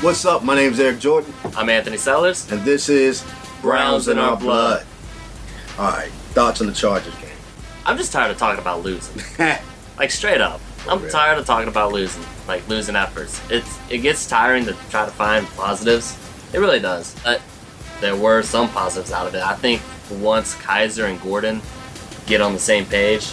What's up? My name's Eric Jordan, I'm Anthony Sellers. and this is Browns in Our Blood. All right, thoughts on the Chargers game? I'm just tired of talking about losing. Like straight up. I'm real. tired of talking about losing. Like losing efforts. It's it gets tiring to try to find positives. It really does. But there were some positives out of it. I think once Kizer and Gordon get on the same page,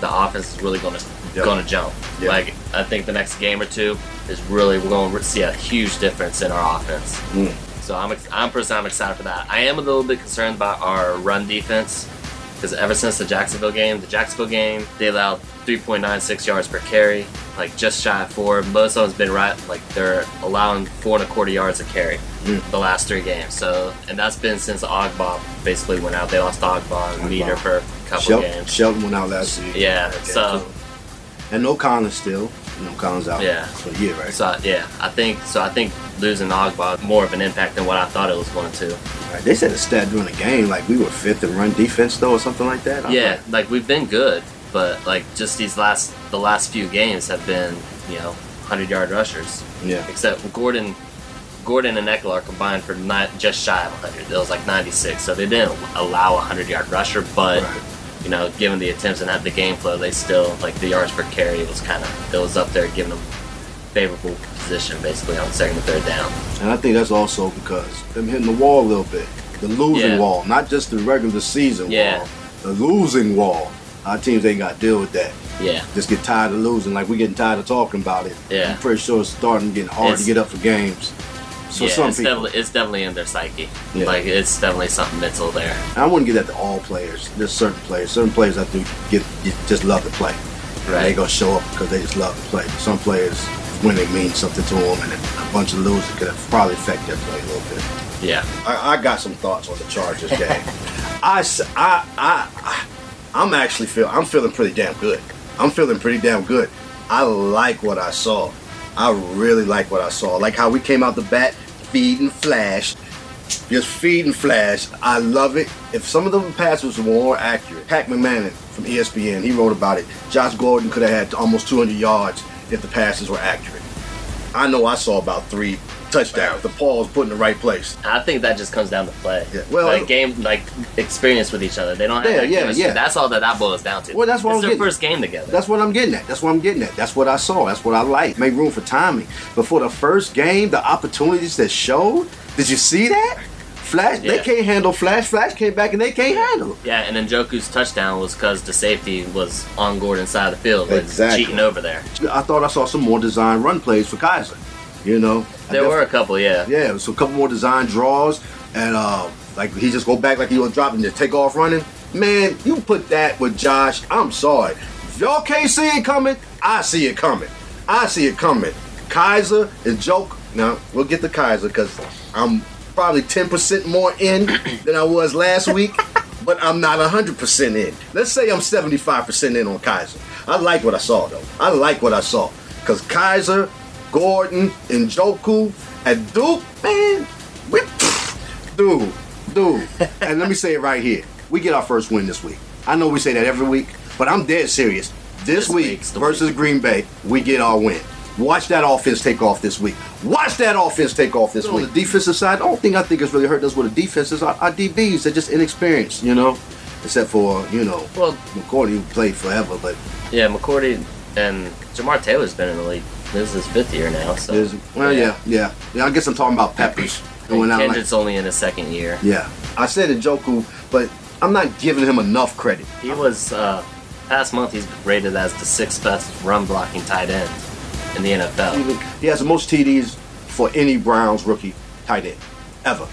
the offense is really gonna Yeah. gonna jump. Yeah. Like I think the next game or two is really we're going to see a huge difference in our offense. Mm. So I'm ex- I'm personally I'm excited for that. I am a little bit concerned about our run defense because ever since the Jacksonville game, the Jacksonville game, they allowed 3.96 yards per carry, like just shy of four. Most of them's been right, like they're allowing four and a quarter yards a carry Mm. the last three games. So and that's been since Ogbah basically went out. They lost Ogbah and for couple Shel- games. Shelton went out last year. Yeah, Okay, so- too. and no Collins still. No Collins out. Yeah. for a year, right? So yeah, I think so. I think losing Ogbah more of an impact than what I thought it was going to. Right, They said a stat during the game, like we were fifth in run defense though, or something like that. I Yeah, thought- like we've been good, but like just these last the last few games have been you know hundred yard rushers. yeah. Except Gordon, Gordon and Ekeler combined for not just shy of hundred. It was like ninety six, so they didn't allow a hundred yard rusher, but. Right. You know, given the attempts and had the game flow, they still like the yards per carry was kind of it was up there, giving them favorable position basically on second and third down. And I think that's also because them hitting the wall a little bit. The losing Yeah. wall, not just the regular season Yeah. wall. The losing wall. Our teams ain't got to deal with that. Yeah, Just get tired of losing. Like we're getting tired of talking about it. Yeah. I'm pretty sure it's starting getting hard It's- to get up for games. So yeah, it's people. definitely it's definitely in their psyche. Yeah. Like it's definitely something mental there. I wouldn't give that to all players. There's certain players. Certain players I do get just love to play. And they Right. gonna show up because they just love to play. Some players when winning means something to them, and a bunch of losing could probably affect their play a little bit. Yeah. I, I got some thoughts on the Chargers game. I, I, I, I'm actually feel I'm feeling pretty damn good. I'm feeling pretty damn good. I like what I saw. I really like what I saw. Like how we came out the bat, feed and flash. Just feed and flash. I love it. If some of the passes were more accurate, Pat McMahon from ESPN, he wrote about it. Josh Gordon could have had almost 200 yards if the passes were accurate. I know I saw about three touchdowns. The ball was put in the right place. I think that just comes down to play. Yeah, well- like game, like experience with each other. They don't have Yeah, that yeah, chemistry. yeah. That's all that that boils down to. Well, that's what it's I'm their getting- first game together. That's what I'm getting at. That's what I'm getting at. That's what I saw. That's what I like. Make room for timing. But for the first game, the opportunities that showed, did you see that? Flash, they can't handle Flash. Flash came back and they can't handle. it. yeah, and then Njoku's touchdown was because the safety was on Gordon's side of the field, like Exactly. cheating over there. I thought I saw some more design run plays for Kizer. You know, There were a couple, yeah. Yeah, so a couple more design draws, and uh, like he just go back like he was dropping to take off running. Man, you put that with Josh. I'm sorry. If y'all can't see it coming, I see it coming. I see it coming. Kizer and Joke. Now we'll get the Kizer because I'm probably 10% more in than I was last week, but I'm not 100% in. Let's say I'm 75% in on Kizer. I like what I saw though. I like what I saw because Kizer, Gordon, and Njoku and Duke, man, we, dude, dude. and let me say it right here: we get our first win this week. I know we say that every week, but I'm dead serious. This, This week week's the versus Green Bay, we get our win. Watch that offense take off this week. Watch that offense take off this week. On the defensive side, the only thing I think has really hurt us with the defense is our, our DBs. They're just inexperienced, you know. Except for you know, Well, McCourty who played forever, but yeah, McCourty and Jamar Taylor's been in the league. This is his fifth year now, so. there's well, yeah, yeah, yeah. I guess I'm talking about Peppers. And Going out like- only in his second year. Yeah, I said Njoku, but I'm not giving him enough credit. He was uh, past month. He's rated as the sixth best run blocking tight end in the NFL. He has the most TDs for any Browns rookie tight end ever.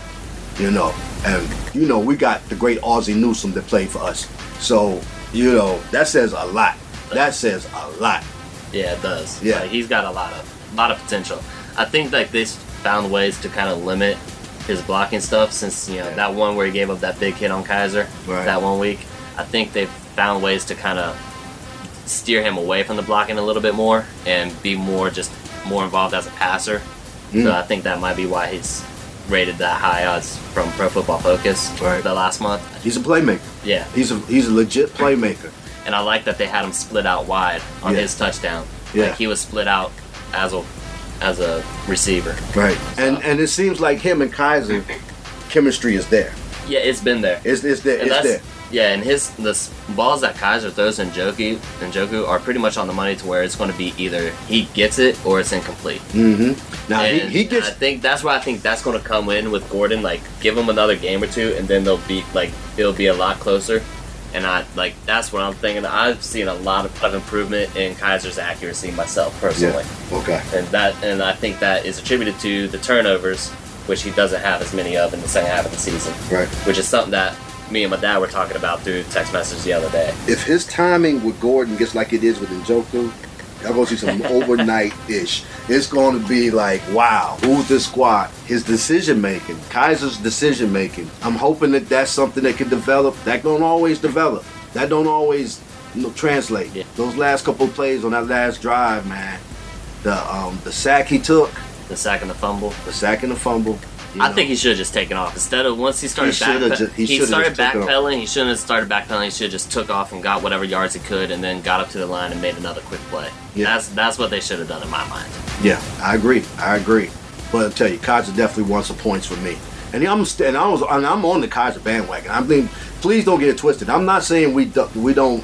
You know, and you know we got the great Ozzie Newsome that played for us. So you know that says a lot. That says a lot. Yeah, it does. Yeah. Like, he's got a lot of lot of potential. I think like they found ways to kind of limit his blocking stuff since you know Yeah. that one where he gave up that big hit on Kizer Right. that one week. I think they've found ways to kind of steer him away from the blocking a little bit more and be more just more involved as a passer. Mm. So I think that might be why he's rated that high odds from Pro Football Focus Right. the last month. He's a playmaker. Yeah, He's a he's a legit playmaker. And I like that they had him split out wide on Yeah. his touchdown. Yeah. Like he was split out as a as a receiver. Right. And and it seems like him and Kizer chemistry is there. Yeah, it's been there. It's it's there. And It's there. yeah, and his the balls that Kizer throws in Njoku and Njoku are pretty much on the money to where it's going to be either he gets it or it's incomplete. Mm-hmm. Now he, he gets I think that's where I think that's going to come in with Gordon. Like, give him another game or two, and then they'll be like it'll be a lot closer. And I like that's what I'm thinking. I've seen a lot of, of improvement in Kizer's accuracy myself personally, yeah. Okay. and that and I think that is attributed to the turnovers, which he doesn't have as many of in the second half of the season, Right. which is something that me and my dad were talking about through text message the other day. If his timing with Gordon gets like it is with Njoku, y'all gonna see some overnight ish. It's gonna be like, wow, who's this squad? His decision making, Kizer's decision making. I'm hoping that that's something that can develop. That don't always develop. That don't always you know, translate. Yeah. Those last couple of plays on that last drive, man. The um the sack he took, The sack and the fumble. the sack and the fumble. You I know. think he should have just taken off instead of once he started He shoulda backpe- ju- he he, started just taken off. backpedaling. He shouldn't have started backpedaling. He should have just took off and got whatever yards he could, and then got up to the line and made another quick play. Yeah. That's that's what they should have done in my mind. Yeah, I agree. I agree. But I'll tell you, Kizer definitely won some points for me. And I'm and I was and I'm on the Kizer bandwagon. I mean, please don't get it twisted. I'm not saying we do, we don't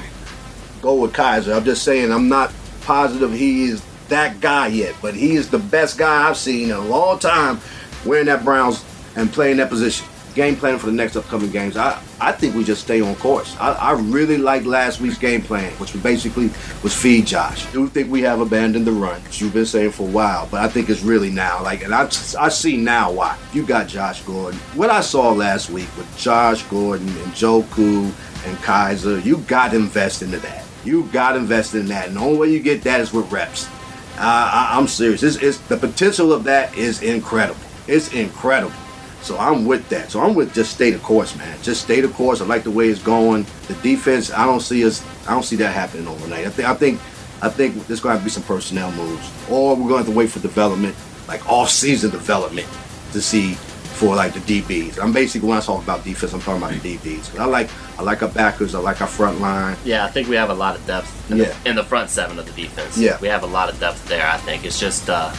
go with Kizer. I'm just saying I'm not positive he is that guy yet. But he is the best guy I've seen in a long time wearing that Browns and playing that position. Game plan for the next upcoming games. I, I think we just stay on course. I, I really like last week's game plan, which basically was feed Josh. I do think we have abandoned the run, which you've been saying for a while, but I think it's really now. Like, and I, I see now why. You got Josh Gordon. What I saw last week with Josh Gordon and Njoku and Kizer, you got to invest into that. You got to invest in that. And the only way you get that is with reps. Uh, I, I'm serious. It's, it's, the potential of that is incredible. It's incredible. So I'm with that. So I'm with just stay the course, man. Just stay the course. I like the way it's going. The defense, I don't see us. I don't see that happening overnight. I think. I think. I think there's going to have to be some personnel moves, or we're going to have to wait for development, like off-season development, to see for like the DBs. I'm basically when I talk about defense, I'm talking about the DBs. I like. I like our backers. I like our front line. Yeah, I think we have a lot of depth in, Yeah. the, in the front seven of the defense. Yeah. we have a lot of depth there. I think it's just uh,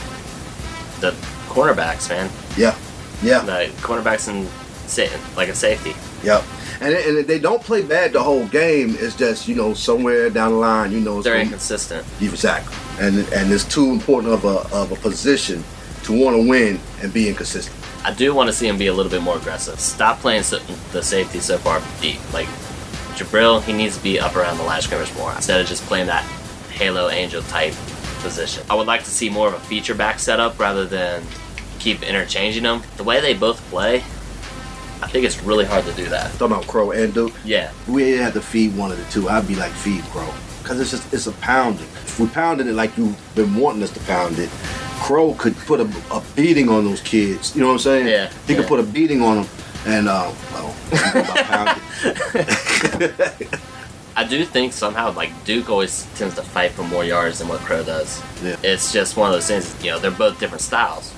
the cornerbacks, man. Yeah. Yeah. The cornerbacks and like a safety. Yep. And, and they don't play bad the whole game. It's just you know somewhere down the line, you know, it's They're inconsistent. Exactly. And and it's too important of a of a position to want to win and be inconsistent. I do want to see him be a little bit more aggressive. Stop playing so, the safety so far deep. Like Jabrill, he needs to be up around the of scrimmage more instead of just playing that Halo Angel type position. I would like to see more of a feature back setup rather than keep interchanging them. The way they both play, I think it's really hard to do that. Talking about Crow and Duke, Yeah, we had to feed one of the two. I'd be like feed Crow because it's just it's a pounding. If we pounded it like you've been wanting us to pound it, Crow could put a, a beating on those kids. You know what I'm saying? Yeah, He could put a beating on them. And uh, well, about. I do think somehow like Duke always tends to fight for more yards than what Crow does. Yeah. It's just one of those things. You know, they're both different styles.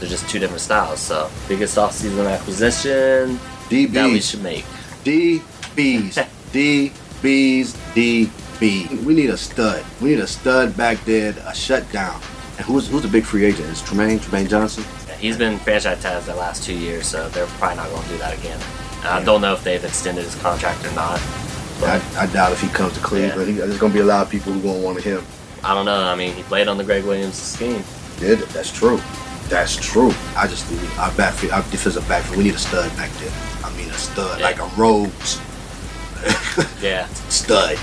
They're just two different styles. So biggest offseason acquisition that we should make. DBs. DBs. DB. We need a stud. We need a stud back there, a shutdown. And who's who's the big free agent? Is Trumaine? Trumaine Johnson? Yeah, He's been franchise tagged the last two years, so they're probably not going to do that again. And I don't know if they've extended his contract or not. I, I doubt if he comes to Cleveland. He, there's going to be a lot of people who going to want him. I don't know. I mean, he played on the Gregg Williams scheme. Yeah, that's true. That's true. I just need our backfield, our defensive backfield, we need a stud back there. I mean, a stud, Yeah. like a Rhodes Yeah, stud.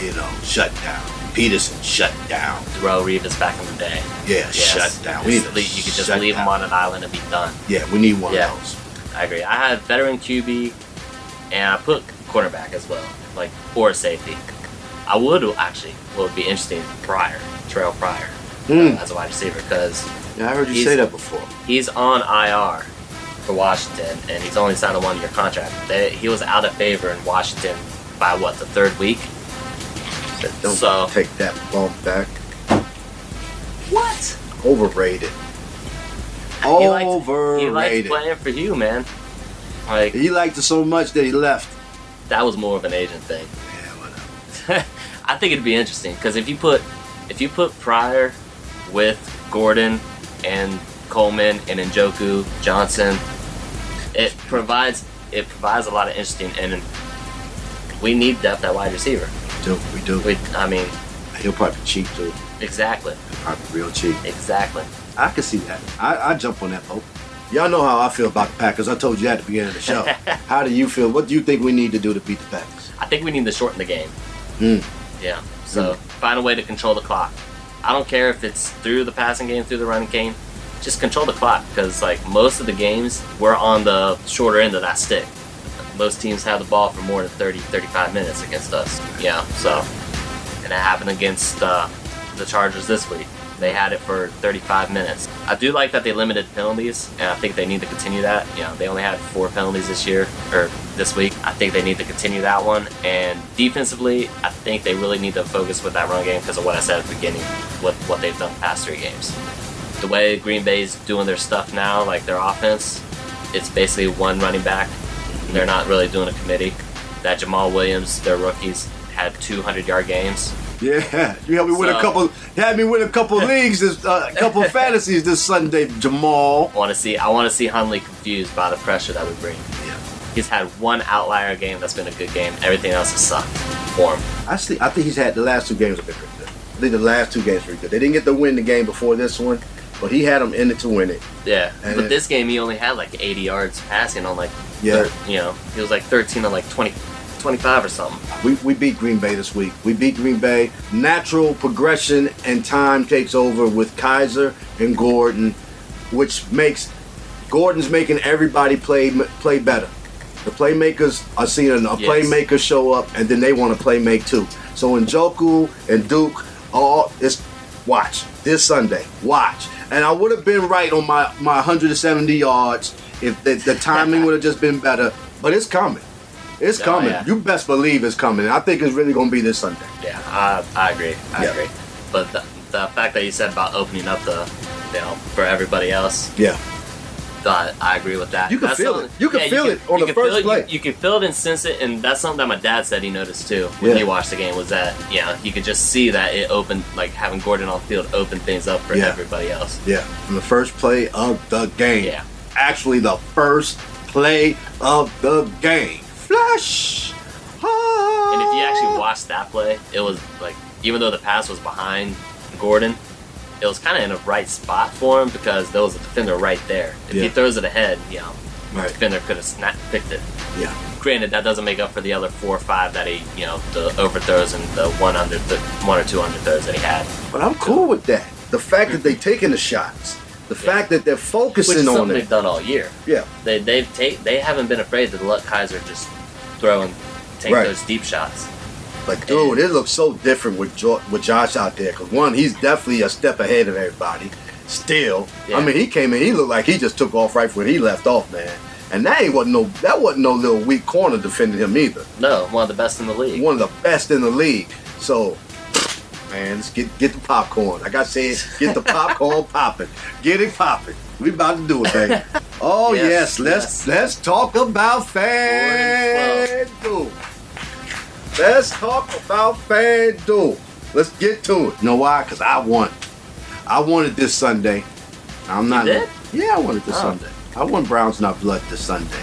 You know, shut down. Peterson shut down. Darrelle Revis back in the day. Yeah, Yes. shut down. We need Just to le- you could just leave him on an island and be done. Yeah, we need one Yeah. of those. I agree. I had veteran QB, and I put cornerback as well, like or safety. I would actually. What would be interesting, Pryor, Terrelle Pryor, Hmm. uh, as a wide receiver, because Yeah, I heard you say that before. he's on IR for Washington, and he's only signed a one-year contract. They, he was out of favor in Washington by what the third week. Don't So- take that bump back. What? Overrated. He liked, he Overrated. liked playing for you, man. Like He liked it so much that he left. that was more of an agent thing. Yeah, whatever. I think it'd be interesting because if you put if you put Pryor with Gordon and Coleman and Njoku, Johnson. It provides it provides a lot of interesting and we need depth at wide receiver. We do. We do. We, I mean, He'll probably be cheap too. exactly, Probably real cheap. exactly. I can see that. I, I jump on that boat. Y'all know how I feel about the Packers. I told you at the beginning of the show. how do you feel? What do you think we need to do to beat the Packers? I think we need to shorten the game. Mm. Yeah. So find a way to control the clock. I don't care if it's through the passing game, through the running game. Just control the clock because like most of the games we're on the shorter end of that stick. Most teams have the ball for more than 30, 35 minutes against us. Yeah. So, and it happened against uh, the Chargers this week. They had it for 35 minutes. I do like that they limited penalties, and I think they need to continue that. You know, they only had four penalties this year or this week. I think they need to continue that one. And defensively, I think they really need to focus with that run game because of what I said at the beginning, with what they've done the past three games. The way Green Bay's doing their stuff now, like their offense, it's basically one running back. They're not really doing a committee. That Jamaal Williams, their rookies, had 200 yard games. Yeah, you had me win a couple. You had me win a couple leagues, this uh, couple fantasies this Sunday, Jamaal. I want to see. I want to see Hundley confused by the pressure that we bring. Yeah, He's had one outlier game that's been a good game. Everything else has sucked for him. I see. I think he's had the last two games have been pretty good. I think the last two games were good. They didn't get to win the game before this one, but he had them in it to win it. Yeah, And but it- this game he only had like 80 yards passing on like, Yeah. thir- you know, he was like 13 on like 20, 25 or something. We, we beat Green Bay this week. We beat Green Bay. Natural progression and time takes over with Kizer and Gordon, which makes Gordon's making everybody play play better. The playmakers are seeing a Yes. playmaker show up, and then they want to play make too. So in Njoku and Duke, all it's watch this Sunday. Watch, and I would have been right on my my 170 yards if the, the timing would have just been better. But it's coming. It's coming. yeah. You best believe it's coming. I think it's really going to be this Sunday. Yeah, I, I agree. I Yeah. agree. But the, the fact that you said about opening up the, you know, for everybody else, Yeah. I, I agree with that. You can That's feel something- it. You can feel it on you the can first play. You, you can feel it and sense it, and that's something that my dad said he noticed too when Yeah. he watched the game. Was that you know you could just see that it opened like having Gordon on the field opened things up for Yeah. everybody else. Yeah. From the first play of the game. Yeah. Actually, the first play of the game. And if you actually ah. watch that play, it was like even though the pass was behind Gordon, it was kind of in a right spot for him because there was a defender right there. If Yeah. he throws it ahead, you know, the Right. defender could have snap picked it. Yeah. Granted, that doesn't make up for the other four or five that he, you know, the overthrows and the one under the one or two underthrows that he had, But I'm cool with that. The fact that they're mm-hmm. taking the shots. The fact that they're which focusing is on it. they've done all year. Yeah. They they've take they haven't been afraid to let Kizer just throw and take Right. those deep shots. But dude, it looks so different with jo- with Josh out there. Cause one, he's definitely a step ahead of everybody. Still, Yeah. I mean, he came in. He looked like he just took off right where he left off, man. And that ain't wasn't no that wasn't no little weak corner defending him either. No, one of the best in the league. One of the best in the league. So, man, let's get get the popcorn. Like I said, get the popcorn popping. Get it popping. We about to do it, baby. Oh yes, Yes, let's yes. let's talk about and FanDuel. Let's talk about FanDuel. Let's get to it. You know why? Because I won. I won it this Sunday. I'm not. did? Yeah, I won it this Oh. Sunday. I won Browns not blood this Sunday.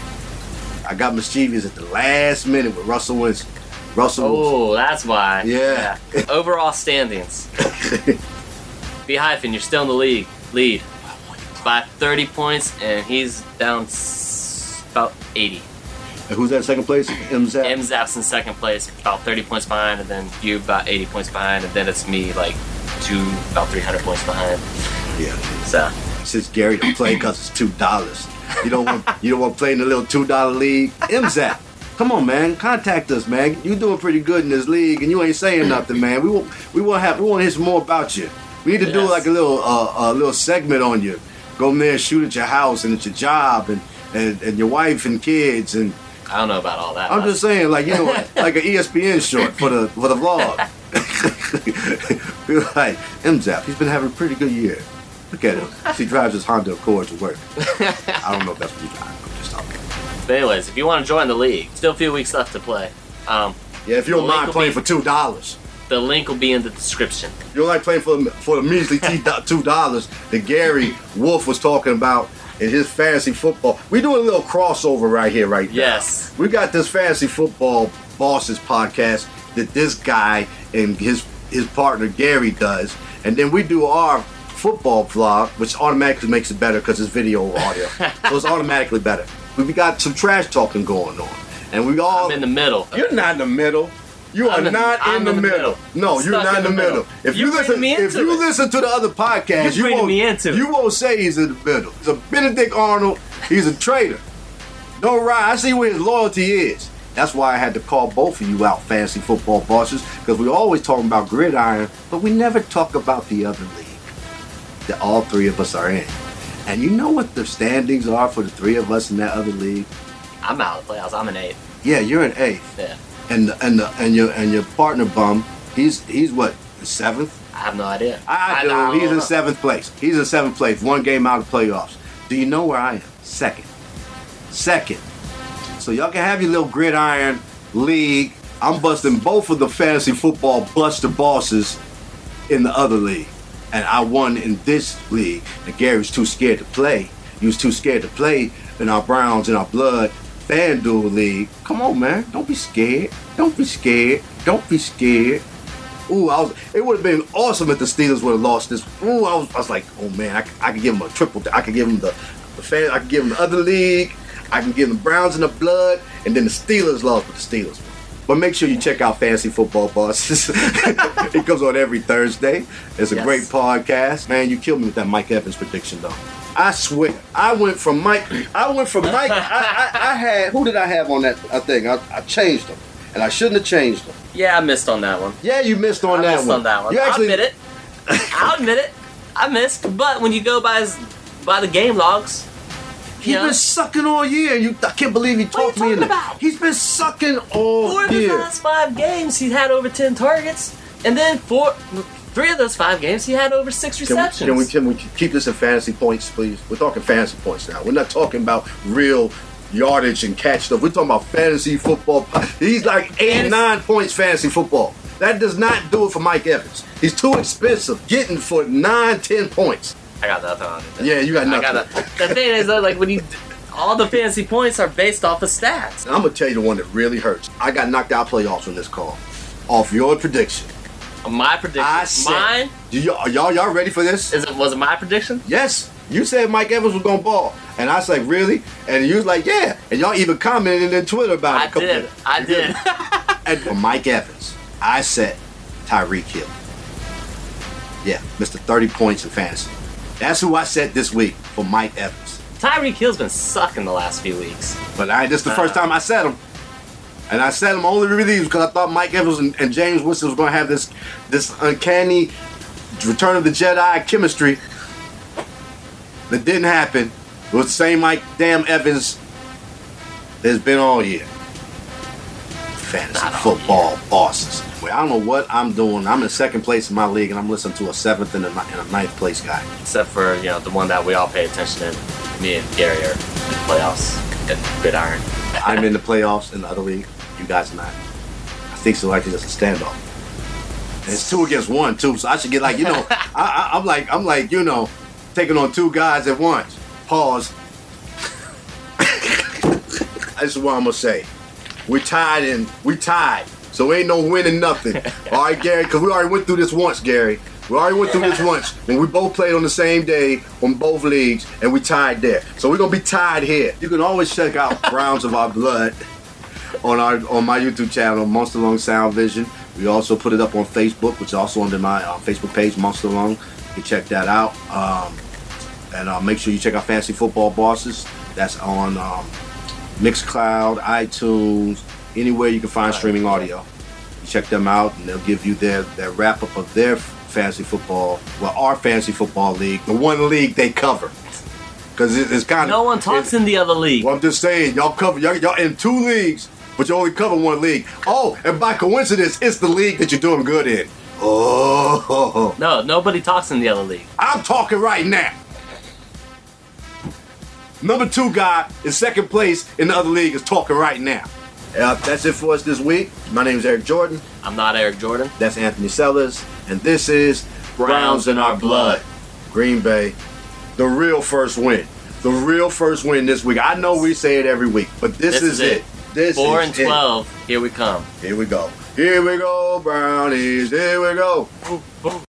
I got mischievous at the last minute with Russell Wilson. Russell Oh, that's why. Yeah. Overall standings. B hyphen, you're still in the league. Lead by 30 points, and he's down s- about 80. And who's that second place? MZAP? M Zap's in second place, about 30 points behind, and then you about 80 points behind, and then it's me like two, about 300 points behind. yeah. So Since Gary to play because it's two dollars. You don't want you don't want to play in the little two dollar league. MZAP. Come on, man. Contact us, man. You doing pretty good in this league, and you ain't saying nothing, man. We want we want to have we want to hear some more about you. We need to do like a little uh, a little segment on you. Go in there and shoot at your house and at your job and, and, and your wife and kids and I don't know about all that. I'm just saying, like you know, like an ESPN short for the for the vlog. Be like, MZAP, he's been having a pretty good year. Look at him. He drives his Honda Accord to work. I don't know if that's what he drives. I'm just talking. But anyways, if you want to join the league, still a few weeks left to play. Um, Yeah, if you don't mind playing be- for two dollars. The link will be in the description. You don't like playing for for the measly two dollars that Gary Wolf was talking about in his fantasy football. We doing a little crossover right here, right now. Yes. We got this fantasy football bosses podcast that this guy and his his partner Gary does, and then we do our football vlog, which automatically makes it better because it's video or audio, so it's automatically better. We got some trash talking going on, and we all I'm in the middle. you're not in the middle. You are I'm not I'm in the, the middle. middle. No, you're not in in the the middle. middle. If you You're listen, bringing me if you it. listen to the other podcast, You're you won't, me into it. you won't say he's in the middle. He's a Benedict Arnold. He's a traitor. Don't ride. I see where his loyalty is. That's why I had to call both of you out, fantasy football bosses, because we always talking about gridiron, but we never talk about the other league that all three of us are in. And you know what the standings are for the three of us in that other league? I'm out of the playoffs. I'm an eight. Yeah, you're an eighth. Yeah. And the, and the, and your and your partner bum, he's he's what seventh? I have no idea. I do. don't he's in know. seventh place. He's in seventh place, one game out of playoffs. Do you know where I am? Second. Second. So y'all can have your little gridiron league. I'm busting both of the fantasy football buster bosses in the other league. And I won in this league. And Gary's too scared to play. He was too scared to play in our Browns in our blood FanDuel league. Come on, man. Don't be scared. Don't be scared. Don't be scared. Ooh, I was. It would have been awesome if the Steelers would have lost this. Ooh, I was. I was like, oh man, I could give them a triple. I could give them the, the fan. I could give them the other league. I can give them Browns in the blood, and then the Steelers lost, but the Steelers. But make sure you check out Fantasy Football Bosses. it comes on every Thursday. It's a Yes. great podcast. Man, you killed me with that Mike Evans prediction, though. I swear, I went from Mike. I went from Mike. I, I, I had who did I have on that thing? I, I changed them, and I shouldn't have changed them. Yeah, I missed on that one. Yeah, you missed on I that missed one. on that one. You actually, I'll admit it. I'll admit it. I missed. But when you go by his, by the game logs, He's been sucking all year. You, I can't believe he talked me in talking it. about? He's been sucking all four of the last five games he's had over ten targets, and then four, three of those five games he had over six Can we, receptions. can we can we keep this in fantasy points, please? We're talking fantasy points now. We're not talking about real yardage and catch stuff. We're talking about fantasy football. He's like eight, Fantasy- nine points fantasy football. That does not do it for Mike Evans. He's too expensive. Getting for nine, ten points. I got nothing on it. Yeah, you got I nothing. got a, the thing is though, like when you, all the fantasy points are based off of stats. I'm gonna tell you the one that really hurts. I got knocked out playoffs on this call. Off your prediction. My prediction, I said, mine Do y'all, y'all y'all ready for this? is it was it my prediction? Yes. You said Mike Evans was gonna ball. And I was like, really? And you was like, yeah. And y'all even commented in Twitter about it. I a couple did. I did. And for Mike Evans, I said Tyreek Hill. Yeah, Mr. 30 points in fantasy. That's who I said this week for Mike Evans. Tyreek Hill's been sucking the last few weeks. But I, this is the first uh. time I said him. And I said I'm only really because I thought Mike Evans and, and Jameis Winston was going to have this this uncanny Return of the Jedi chemistry that didn't happen. It was the same Mike damn Evans that's been all year. Fantasy football bosses. Well, I don't know what I'm doing. I'm in second place in my league, and I'm listening to a seventh and a, and a ninth place guy. Except for, you know, the one that we all pay attention to. Me and Gary are in the playoffs at iron. I'm in the playoffs in the other league. You guys not. I think so. Like it's just a standoff. And it's two against one too, so I should get like you know. I, I, I'm like I'm like you know, taking on two guys at once. Pause. this is what I'm gonna say. We're tied and we tied, so ain't no winning nothing. All right, Gary, because we already went through this once, Gary. We already went through this once when we both played on the same day on both leagues, and we tied there. So we're gonna be tied here. You can always check out Browns of Our Blood on our on my YouTube channel, Monster Lung Sound Vision. We also put it up on Facebook, which is also under my uh, Facebook page, Monster Lung. You can check that out. Um, and uh, make sure you check out Fantasy Football Bosses. That's on um, Mixcloud, iTunes, anywhere you can find streaming audio. You check them out, and they'll give you their their wrap up of their fantasy football, well, our fantasy football league, the one league they cover. Because it, it's kind of No one talks in the other league. well, I'm just saying, y'all cover y'all, y'all in two leagues, but you only cover one league. Oh, and by coincidence, it's the league that you're doing good in. Oh. No, nobody talks in the other league. I'm talking right now. Number two guy in second place in the other league is talking right now. Yep, that's it for us this week. My name is Eric Jordan. I'm not Eric Jordan. That's Anthony Sellers. And this is Browns, in Our Blood. Green Bay, the real first win. The real first win this week. I know we say it every week, but this, this is, is, it. it. This Four and it. twelve. Here we come. Here we go. Here we go, brownies. Here we go. Ooh, ooh.